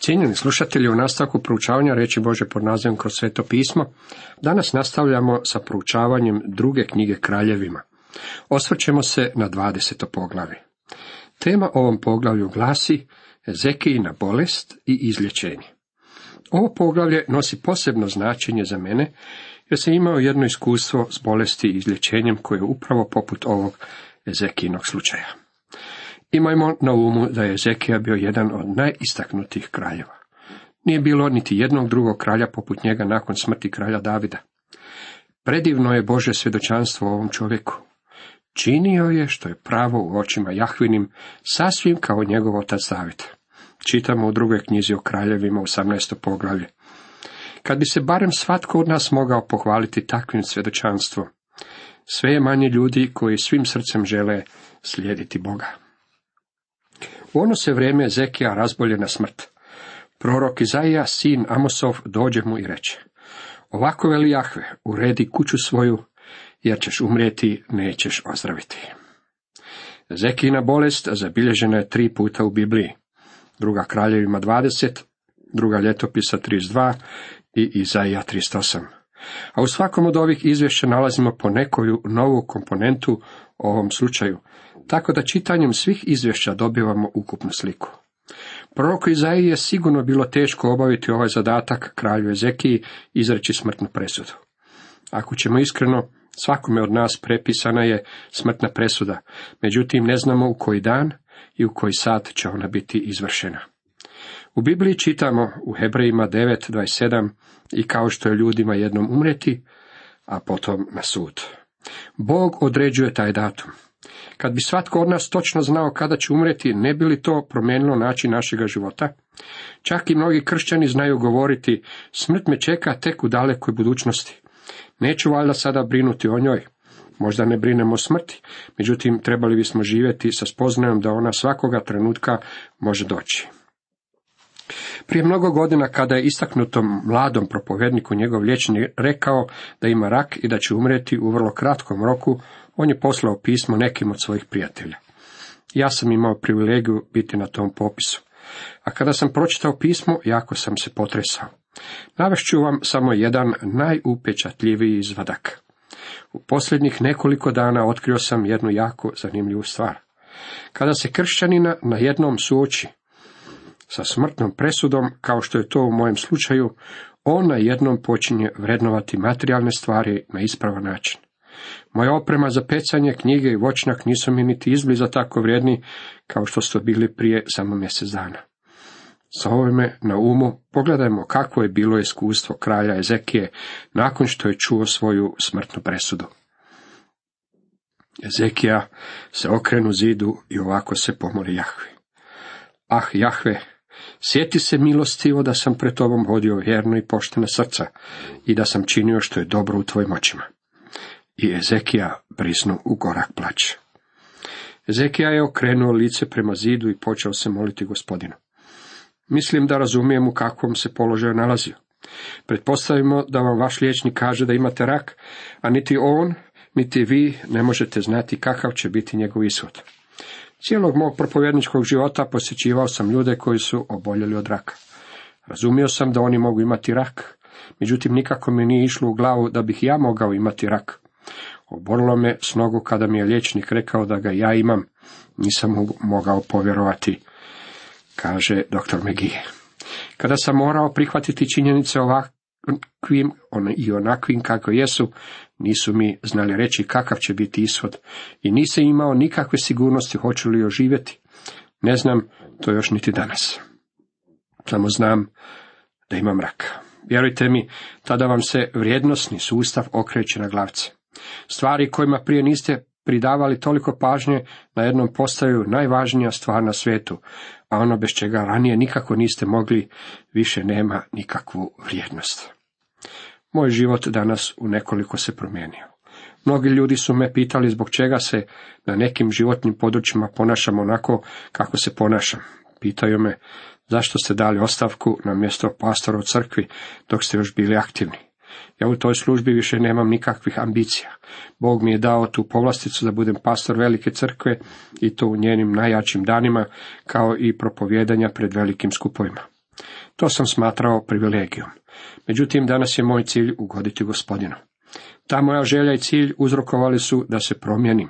Cijenjeni slušatelji, u nastavku proučavanja reći Bože pod nazivom kroz sveto pismo, danas nastavljamo sa proučavanjem druge knjige kraljevima. Osvrćemo se na 20. poglavlje. Tema ovom poglavlju glasi Ezekijina bolest i izlječenje. Ovo poglavlje nosi posebno značenje za mene, jer sam imao jedno iskustvo s bolesti i izlječenjem koje je upravo poput ovog Ezekijinog slučaja. Imajmo na umu da je Ezekija bio jedan od najistaknutijih kraljeva. Nije bilo niti jednog drugog kralja poput njega nakon smrti kralja Davida. Predivno je Bože svjedočanstvo ovom čovjeku. Činio je što je pravo u očima Jahvinim, sasvim kao njegov otac David. Čitamo u drugoj knjizi o kraljevima 18. poglavlje. Kad bi se barem svatko od nas mogao pohvaliti takvim svjedočanstvom, sve je manje ljudi koji svim srcem žele slijediti Boga. U ono se vrijeme Ezekija razbolje na smrt. Prorok Izaija, sin Amosov, dođe mu i reče, ovako veli Jahve, uredi kuću svoju, jer ćeš umrijeti, nećeš ozdraviti. Zekijina bolest zabilježena je tri puta u Bibliji. Druga kraljevima 20, druga ljetopisa 32 i Izaija 308. A u svakom od ovih izvješća nalazimo po nekoju novu komponentu o ovom slučaju, tako da čitanjem svih izvješća dobivamo ukupnu sliku. Proroku Izaiji je sigurno bilo teško obaviti ovaj zadatak kralju Ezekiji izreći smrtnu presudu. Ako ćemo iskreno, svakome od nas prepisana je smrtna presuda, međutim ne znamo u koji dan i u koji sat će ona biti izvršena. U Bibliji čitamo u Hebrejima 9.27 i kao što je ljudima jednom umreti, a potom na sud. Bog određuje taj datum. Kad bi svatko od nas točno znao kada će umreti, ne bi li to promijenilo način našega života? Čak i mnogi kršćani znaju govoriti, smrt me čeka tek u dalekoj budućnosti. Neću valjda sada brinuti o njoj. Možda ne brinemo o smrti, međutim trebali bismo živjeti sa spoznajom da ona svakoga trenutka može doći. Prije mnogo godina kada je istaknutom mladom propovjedniku njegov liječnik rekao da ima rak i da će umreti u vrlo kratkom roku, on je poslao pismo nekim od svojih prijatelja. Ja sam imao privilegiju biti na tom popisu. A kada sam pročitao pismo, jako sam se potresao. Navešću vam samo jedan najupečatljiviji izvadak. U posljednjih nekoliko dana otkrio sam jednu jako zanimljivu stvar. Kada se kršćanina na jednom suoči sa smrtnom presudom, kao što je to u mojem slučaju, on na jednom počinje vrednovati materijalne stvari na ispravan način. Moja oprema za pecanje, knjige i voćnjak nisu mi niti izbliza tako vrijedni kao što su bili prije samo mjesec dana. Sa ovime na umu pogledajmo kakvo je bilo iskustvo kralja Ezekije nakon što je čuo svoju smrtnu presudu. Ezekija se okrenu zidu i ovako se pomori Jahve. Ah, Jahve, sjeti se milostivo da sam pred tobom vodio vjerno i poštena srca i da sam činio što je dobro u tvojim očima i Ezekija brisnu u gorak plać. Ezekija je okrenuo lice prema zidu i počeo se moliti gospodinu. Mislim da razumijem u kakvom se položaju nalazio. Pretpostavimo da vam vaš liječnik kaže da imate rak, a niti on, niti vi ne možete znati kakav će biti njegov ishod. Cijelog mog propovjedničkog života posjećivao sam ljude koji su oboljeli od raka. Razumio sam da oni mogu imati rak, međutim nikako mi nije išlo u glavu da bih ja mogao imati rak. Oborilo me s nogu kada mi je liječnik rekao da ga ja imam. Nisam mogao povjerovati, kaže dr. McGee. Kada sam morao prihvatiti činjenice ovakvim i onakvim kako jesu, nisu mi znali reći kakav će biti ishod i nisam imao nikakve sigurnosti hoću li oživjeti. Ne znam to još niti danas. Samo znam da imam rak. Vjerujte mi, tada vam se vrijednostni sustav okreće na glavce. Stvari kojima prije niste pridavali toliko pažnje, na jednom postaju najvažnija stvar na svijetu, a ono bez čega ranije nikako niste mogli, više nema nikakvu vrijednost. Moj život danas u nekoliko se promijenio. Mnogi ljudi su me pitali zbog čega se na nekim životnim područjima ponašam onako kako se ponašam. Pitaju me zašto ste dali ostavku na mjesto pastora u crkvi dok ste još bili aktivni. Ja u toj službi više nemam nikakvih ambicija. Bog mi je dao tu povlasticu da budem pastor velike crkve i to u njenim najjačim danima, kao i propovjedanja pred velikim skupovima. To sam smatrao privilegijom. Međutim, danas je moj cilj ugoditi gospodinu. Ta moja želja i cilj uzrokovali su da se promijenim.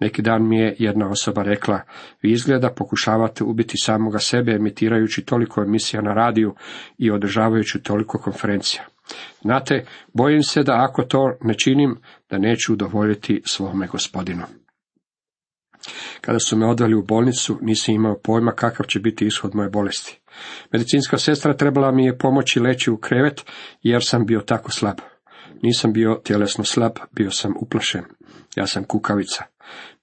Neki dan mi je jedna osoba rekla, vi izgleda pokušavate ubiti samoga sebe emitirajući toliko emisija na radiju i održavajući toliko konferencija. Znate, bojim se da ako to ne činim, da neću udovoljiti svome gospodinu. Kada su me odveli u bolnicu, nisam imao pojma kakav će biti ishod moje bolesti. Medicinska sestra trebala mi je pomoći leći u krevet, jer sam bio tako slab. Nisam bio tjelesno slab, bio sam uplašen. Ja sam kukavica.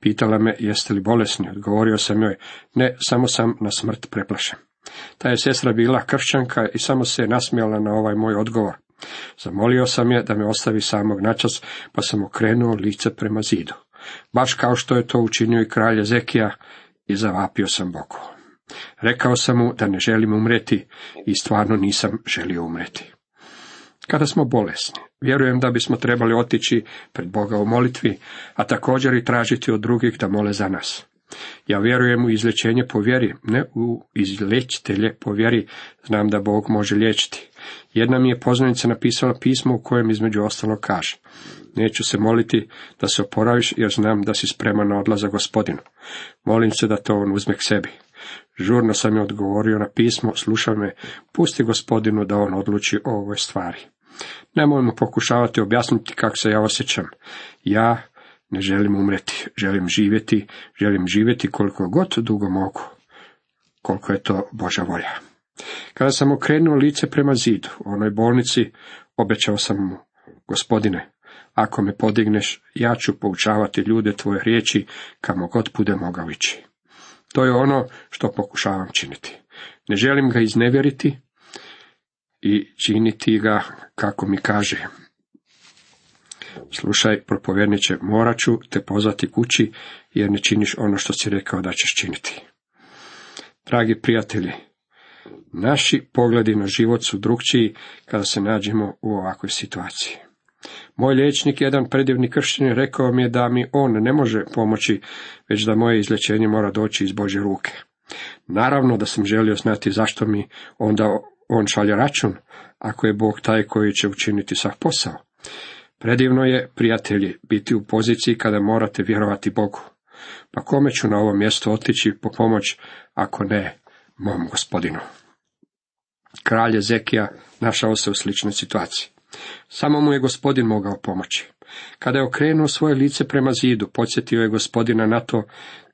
Pitala me, jeste li bolesni? Odgovorio sam joj, ne, samo sam na smrt preplašen. Ta je sestra bila kršćanka i samo se nasmijala na ovaj moj odgovor. Zamolio sam je da me ostavi samog načas, pa sam okrenuo lice prema zidu. Baš kao što je to učinio i kralj Ezekija i zavapio sam Bogu. Rekao sam mu da ne želim umreti i stvarno nisam želio umreti. Kada smo bolesni, vjerujem da bismo trebali otići pred Boga u molitvi, a također i tražiti od drugih da mole za nas. Ja vjerujem u izlječenje po vjeri, ne u izlječitelje po vjeri, znam da Bog može liječiti. Jedna mi je poznanica napisala pismo u kojem između ostalo kaže, neću se moliti da se oporaviš jer znam da si spreman na odlazak gospodinu. Molim se da to on uzme k sebi. Žurno sam je odgovorio na pismo, slušaj me, pusti gospodinu da on odluči o ovoj stvari. Nemojmo pokušavati objasniti kako se ja osjećam. Ja ne želim umreti, želim živjeti, želim živjeti koliko god dugo mogu, koliko je to Boža volja. Kada sam okrenuo lice prema zidu, u onoj bolnici, obećao sam mu, gospodine, ako me podigneš, ja ću poučavati ljude tvoje riječi kamo god bude mogao ići. To je ono što pokušavam činiti. Ne želim ga iznevjeriti i činiti ga kako mi kaže. Slušaj, propovjedniče, morat ću te pozvati kući, jer ne činiš ono što si rekao da ćeš činiti. Dragi prijatelji, naši pogledi na život su drukčiji kada se nađemo u ovakvoj situaciji. Moj liječnik, jedan predivni kršćanin, rekao mi je da mi on ne može pomoći, već da moje izlječenje mora doći iz Bože ruke. Naravno da sam želio znati zašto mi onda on šalje račun, ako je Bog taj koji će učiniti sav posao. Predivno je, prijatelji, biti u poziciji kada morate vjerovati Bogu. Pa kome ću na ovo mjesto otići po pomoć, ako ne mom gospodinu? Kralj Ezekija našao se u sličnoj situaciji. Samo mu je gospodin mogao pomoći. Kada je okrenuo svoje lice prema zidu, podsjetio je gospodina na to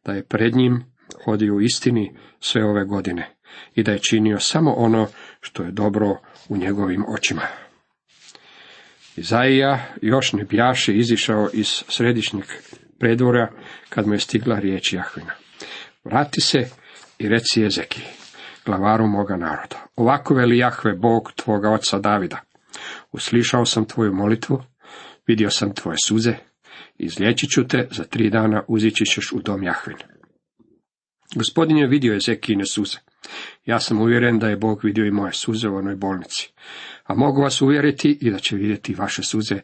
da je pred njim hodio u istini sve ove godine i da je činio samo ono što je dobro u njegovim očima. Izaija još ne bjaše izišao iz središnjeg predvora kad mu je stigla riječ Jahvina. Vrati se i reci Jezeki, glavaru moga naroda. Ovako veli Jahve, Bog tvoga oca Davida. Uslišao sam tvoju molitvu, vidio sam tvoje suze, izliječit ću te, za tri dana uzići ćeš u dom Jahvin. Gospodin je vidio Ezekijine suze. Ja sam uvjeren da je Bog vidio i moje suze u onoj bolnici. A mogu vas uvjeriti i da će vidjeti vaše suze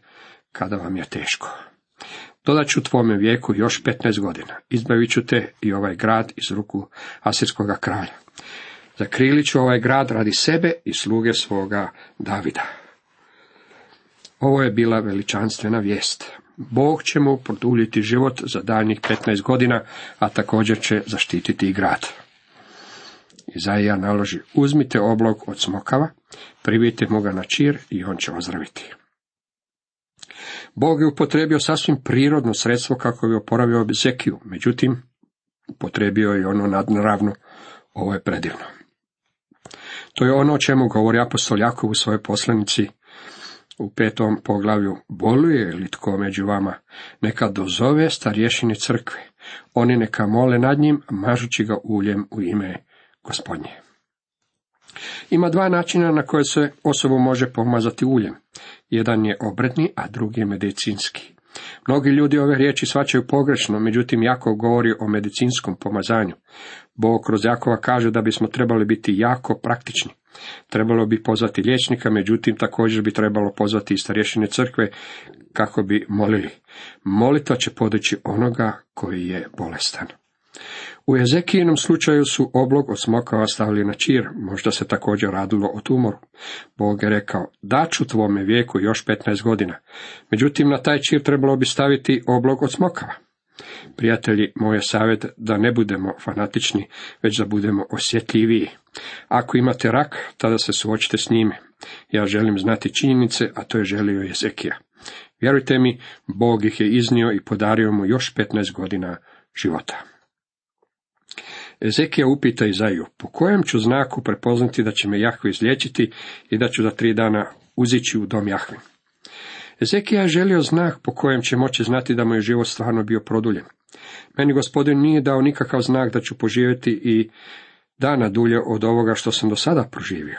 kada vam je teško. Dodat ću tvome vijeku još 15 godina. Izbavit ću te i ovaj grad iz ruku Asirskoga kralja. Zakrilit ću ovaj grad radi sebe i sluge svoga Davida. Ovo je bila veličanstvena vijest. Bog će mu produljiti život za daljnjih 15 godina, a također će zaštititi i grad. Izaija naloži, uzmite oblog od smokava, privijte mu ga na čir i on će ozdraviti. Bog je upotrebio sasvim prirodno sredstvo kako bi oporavio Zekiju, međutim, upotrebio je ono nadnaravno, ovo je predivno. To je ono o čemu govori apostol Jakov u svojoj poslanici u petom poglavlju. Boluje li tko među vama? Neka dozove starješini crkve. Oni neka mole nad njim, mažući ga uljem u ime gospodnje. Ima dva načina na koje se osobu može pomazati uljem. Jedan je obredni, a drugi je medicinski. Mnogi ljudi ove riječi svačaju pogrešno, međutim Jakov govori o medicinskom pomazanju. Bog kroz Jakova kaže da bismo trebali biti jako praktični. Trebalo bi pozvati liječnika, međutim također bi trebalo pozvati i starješine crkve kako bi molili. Molitva će podići onoga koji je bolestan. U Ezekijinom slučaju su oblog od smokava stavili na čir, možda se također radilo o tumoru. Bog je rekao, daću tvome vijeku još 15 godina. Međutim, na taj čir trebalo bi staviti oblog od smokava. Prijatelji, moj je savjet da ne budemo fanatični, već da budemo osjetljiviji. Ako imate rak, tada se suočite s njime. Ja želim znati činjenice, a to je želio Ezekija. Vjerujte mi, Bog ih je iznio i podario mu još 15 godina života. Ezekija upita Izaju, po kojem ću znaku prepoznati da će me Jahve izliječiti i da ću za tri dana uzići u dom Jahve. Ezekija je želio znak po kojem će moći znati da mu je život stvarno bio produljen. Meni gospodin nije dao nikakav znak da ću poživjeti i dana dulje od ovoga što sam do sada proživio.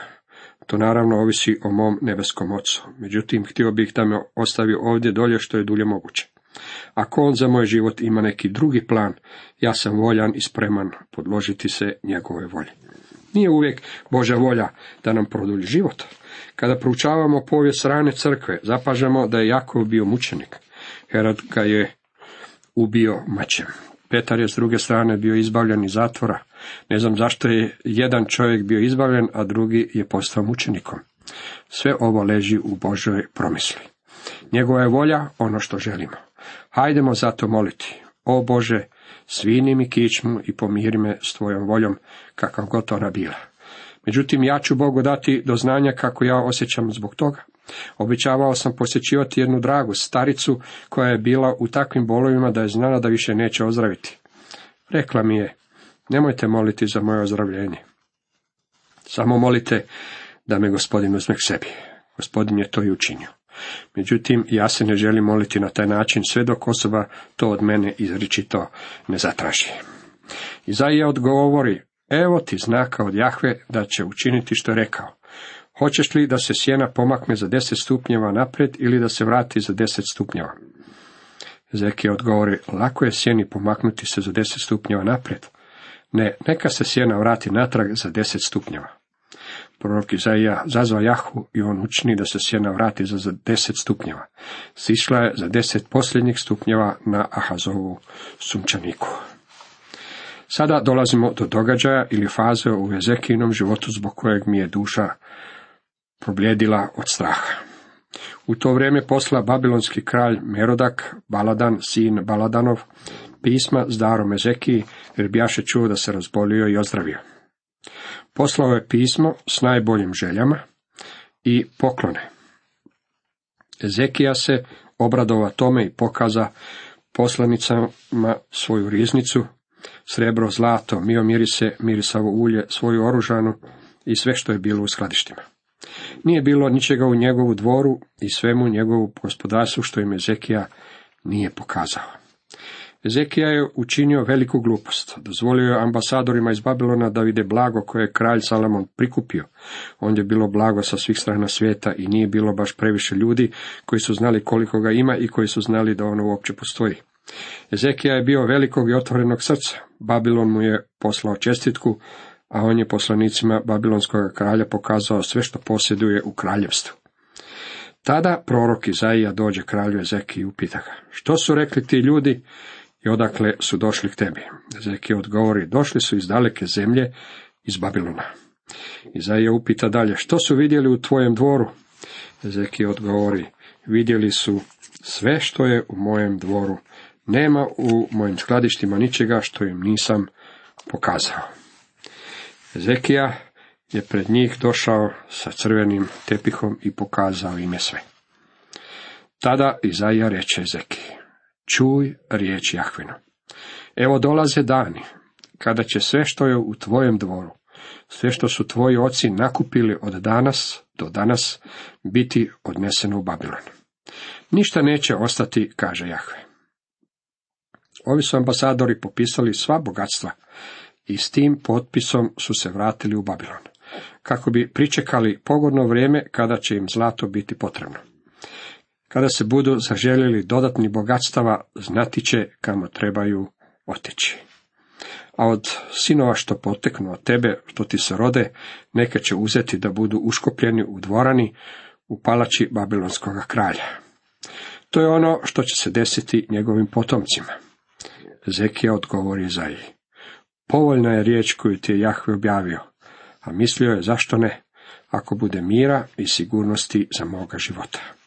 To naravno ovisi o mom nebeskom ocu. Međutim, htio bih da me ostavio ovdje dolje što je dulje moguće. Ako on za moj život ima neki drugi plan, ja sam voljan i spreman podložiti se njegove volje. Nije uvijek Božja volja da nam produlji život. Kada proučavamo povijest rane crkve, zapažamo da je Jakov bio mučenik. Herod ga je ubio mačem. Petar je s druge strane bio izbavljen iz zatvora. Ne znam zašto je jedan čovjek bio izbavljen, a drugi je postao mučenikom. Sve ovo leži u Božoj promisli. Njegova je volja ono što želimo. Hajdemo zato moliti. O Bože, svini mi kičmu i pomiri me s tvojom voljom, kakav god ona bila. Međutim, ja ću Bogu dati do znanja kako ja osjećam zbog toga. Obećavao sam posjećivati jednu dragu staricu koja je bila u takvim bolovima da je znala da više neće ozdraviti. Rekla mi je, nemojte moliti za moje ozdravljenje. Samo molite da me gospodin uzme k sebi. Gospodin je to i učinio. Međutim, ja se ne želim moliti na taj način sve dok osoba to od mene izričito ne zatraži. Izaija odgovori, evo ti znaka od Jahve da će učiniti što je rekao. Hoćeš li da se sjena pomakne za deset stupnjeva naprijed ili da se vrati za deset stupnjeva? Zeki odgovori, lako je sjeni pomaknuti se za deset stupnjeva naprijed. Ne, neka se sjena vrati natrag za deset stupnjeva. Prorok Izaija zazva Jahu i on učini da se sjena vrati za deset stupnjeva. Sišla je za deset posljednjih stupnjeva na Ahazovu sunčaniku. Sada dolazimo do događaja ili faze u Ezekijinom životu zbog kojeg mi je duša probljedila od straha. U to vrijeme posla babilonski kralj Merodak, Baladan, sin Baladanov, pisma s darom Ezekiji, jer bjaše čuo da se razbolio i ozdravio. Poslao je pismo s najboljim željama i poklone. Ezekija se obradova tome i pokaza poslanicama svoju riznicu, srebro, zlato, mio mirise, mirisavo ulje, svoju oružanu i sve što je bilo u skladištima. Nije bilo ničega u njegovu dvoru i svemu njegovu gospodarstvu što im Ezekija nije pokazao. Ezekija je učinio veliku glupost. Dozvolio je ambasadorima iz Babilona da vide blago koje je kralj Salamon prikupio. On je bilo blago sa svih strana svijeta i nije bilo baš previše ljudi koji su znali koliko ga ima i koji su znali da ono uopće postoji. Ezekija je bio velikog i otvorenog srca. Babilon mu je poslao čestitku, a on je poslanicima babilonskog kralja pokazao sve što posjeduje u kraljevstvu. Tada prorok Izaija dođe kralju Ezekiji i upita ga, što su rekli ti ljudi i odakle su došli k tebi? Ezekija odgovori, došli su iz daleke zemlje, iz Babilona. Izaija upita dalje, što su vidjeli u tvojem dvoru? Ezekija odgovori, vidjeli su sve što je u mojem dvoru. Nema u mojim skladištima ničega što im nisam pokazao. Ezekija je pred njih došao sa crvenim tepihom i pokazao ime sve. Tada Izaija reče Ezekiji, čuj riječ Jahvinu. Evo dolaze dani, kada će sve što je u tvojem dvoru, sve što su tvoji oci nakupili od danas do danas, biti odneseno u Babilon. Ništa neće ostati, kaže Jahve. Ovi su ambasadori popisali sva bogatstva i s tim potpisom su se vratili u Babilon, kako bi pričekali pogodno vrijeme kada će im zlato biti potrebno. Kada se budu zaželjeli dodatni bogatstava, znati će kamo trebaju otići. A od sinova što poteknu od tebe, što ti se rode, neke će uzeti da budu uškopljeni u dvorani u palači Babilonskog kralja. To je ono što će se desiti njegovim potomcima. Zekija odgovori Izaiji. Povoljna je riječ koju ti je Jahve objavio, a mislio je zašto ne, ako bude mira i sigurnosti za moga života.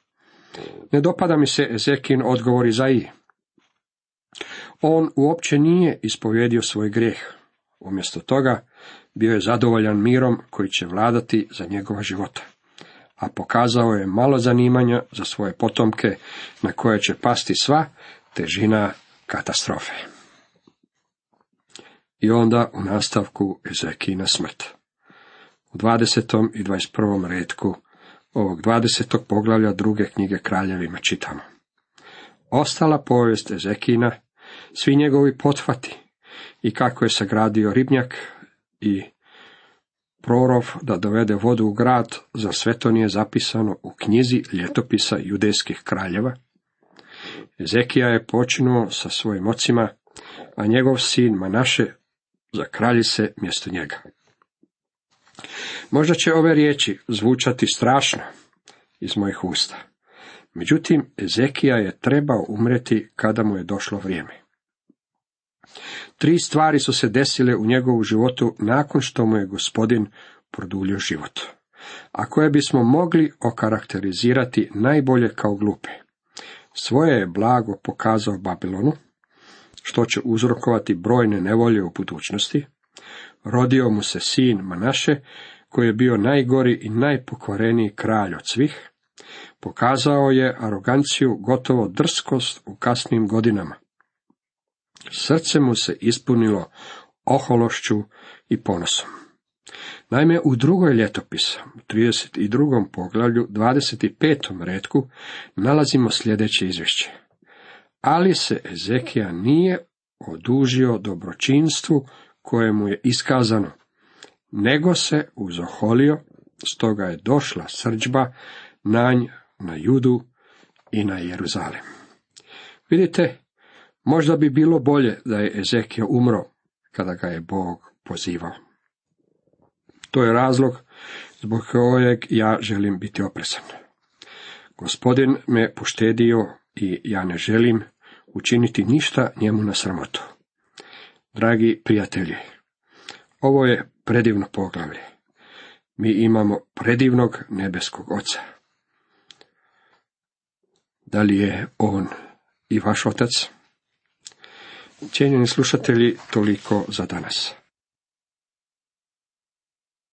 Ne dopada mi se Ezekin odgovor za i. On uopće nije ispovjedio svoj grijeh. Umjesto toga bio je zadovoljan mirom koji će vladati za njegova života. A pokazao je malo zanimanja za svoje potomke na koje će pasti sva težina katastrofe. I onda u nastavku Ezekina smrt. U 20. i 21. redku ovog 20. poglavlja druge knjige kraljevima čitamo. Ostala povijest Ezekina, svi njegovi pothvati i kako je sagradio ribnjak i prorov da dovede vodu u grad, za sve to nije zapisano u knjizi ljetopisa judejskih kraljeva. Ezekija je počinuo sa svojim ocima, a njegov sin Manaše zakralji se mjesto njega. Možda će ove riječi zvučati strašno iz mojih usta. Međutim, Ezekija je trebao umreti kada mu je došlo vrijeme. Tri stvari su se desile u njegovu životu nakon što mu je gospodin produljio život, a koje bismo mogli okarakterizirati najbolje kao glupe. Svoje je blago pokazao Babilonu, što će uzrokovati brojne nevolje u budućnosti. Rodio mu se sin Manaše, koji je bio najgori i najpokvareniji kralj od svih. Pokazao je aroganciju, gotovo drskost u kasnim godinama. Srce mu se ispunilo ohološću i ponosom. Naime, u drugoj ljetopisa, u 32. poglavlju, 25. redku, nalazimo sljedeće izvješće. Ali se Ezekija nije odužio dobročinstvu kojemu je iskazano, nego se uzoholio, stoga je došla srđba nanj na Judu i na Jeruzalem. Vidite, možda bi bilo bolje da je Ezekija umro kada ga je Bog pozivao. To je razlog zbog kojeg ja želim biti oprezan. Gospodin me poštedio i ja ne želim učiniti ništa njemu na sramotu. Dragi prijatelji, ovo je predivno poglavlje. Mi imamo predivnog nebeskog oca. Da li je on i vaš otac? Cijenjeni slušatelji, toliko za danas.